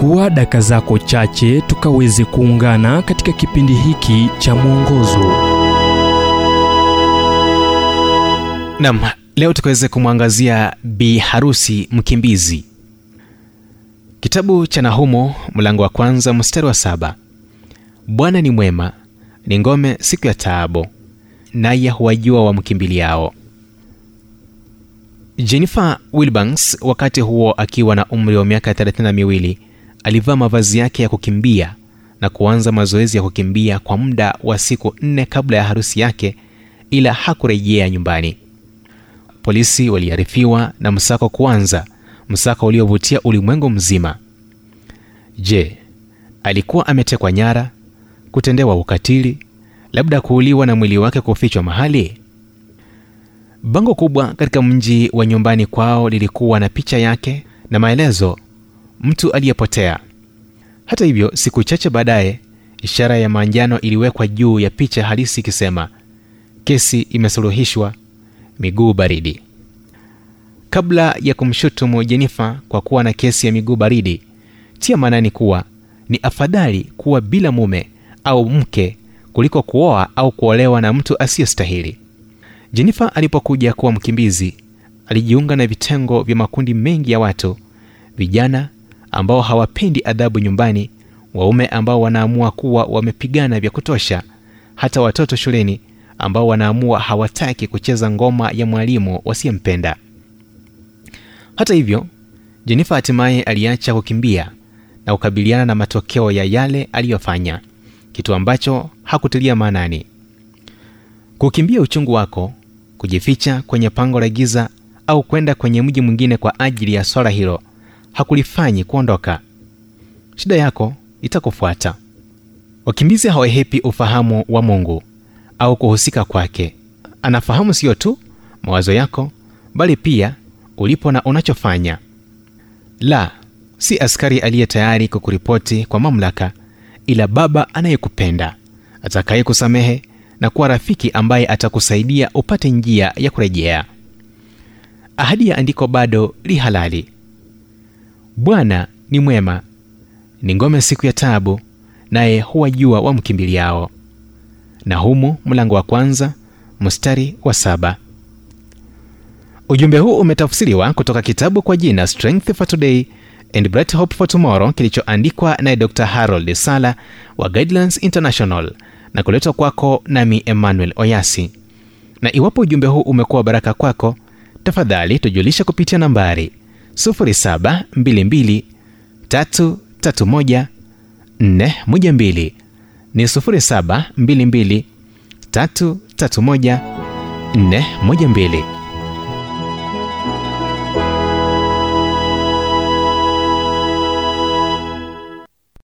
chukua daka zako chache tukaweze kuungana katika kipindi hiki cha mwongozo. Nam leo tukaweze kumwangazia bi harusi mkimbizi. Kitabu cha nahumo mlango wa kwanza mstari wa saba. Bwana ni mwema ni ngome siku ya taabu naye huwajua wamkimbiliao. Jennifer wilbanks wakati huo akiwa na umri wa miaka 32 alivaa mavazi yake ya kukimbia na kuanza mazoezi ya kukimbia kwa muda wa siku nne kabla ya harusi yake ila hakurejea nyumbani. Polisi waliarifiwa na msako kuanza msako uliovutia ulimwengu mzima. Je alikuwa ametekwa nyara kutendewa ukatili labda kuuliwa na mwili wake kufichwa mahali? Bango kubwa katika mji wa nyumbani kwao lilikuwa na picha yake na maelezo mtu aliyepotea. Hata hivyo siku chache baadaye ishara ya manjano iliwekwa juu ya picha halisi ikisema kesi imesuluhishwa miguu baridi. Kabla ya kumshutumu jenifa kwa kuwa na kesi ya miguu baridi tia maanani kuwa ni afadhali kuwa bila mume au mke kuliko kuoa au kuolewa na mtu asiyestahili. Jenifa alipokuja kuwa mkimbizi alijiunga na vitengo vya makundi mengi ya watu vijana ambao hawapendi adhabu nyumbani waume ambao wanaamua kuwa wamepigana vya kutosha hata watoto shuleni ambao wanaamua hawataki kucheza ngoma ya mwalimu wasiyempenda. Hata hivyo jenifa hatimaye aliacha kukimbia na kukabiliana na matokeo ya yale aliyofanya kitu ambacho hakutilia maanani. Kukimbia uchungu wako kujificha kwenye pango la giza au kwenda kwenye mji mwingine kwa ajili ya swala hilo hakulifanyi kuondoka. Shida yako itakufuata. Wakimbizi hawahepi ufahamu wa mungu au kuhusika kwake. Anafahamu siyo tu mawazo yako bali pia ulipo na unachofanya. La si askari aliye tayari kukuripoti kwa mamlaka ila baba anayekupenda atakaye kusamehe na kuwa rafiki ambaye atakusaidia upate njia ya kurejea. Ahadi ya andiko bado li halali bwana ni mwema. Ni ngome siku ya tabu naye huwajua wamkimbiliao. Na humu mlango wa kwanza mstari wa saba. Ujumbe huu umetafsiriwa kutoka kitabu kwa jina strength for today and bright hope for tomorrow kilichoandikwa naye dr harold sala wa guidelines international na kuletwa kwako nami emmanuel oyasi. Na iwapo ujumbe huu umekuwa baraka kwako tafadhali tujulisha kupitia nambari 722 331 412 ni 722 331 412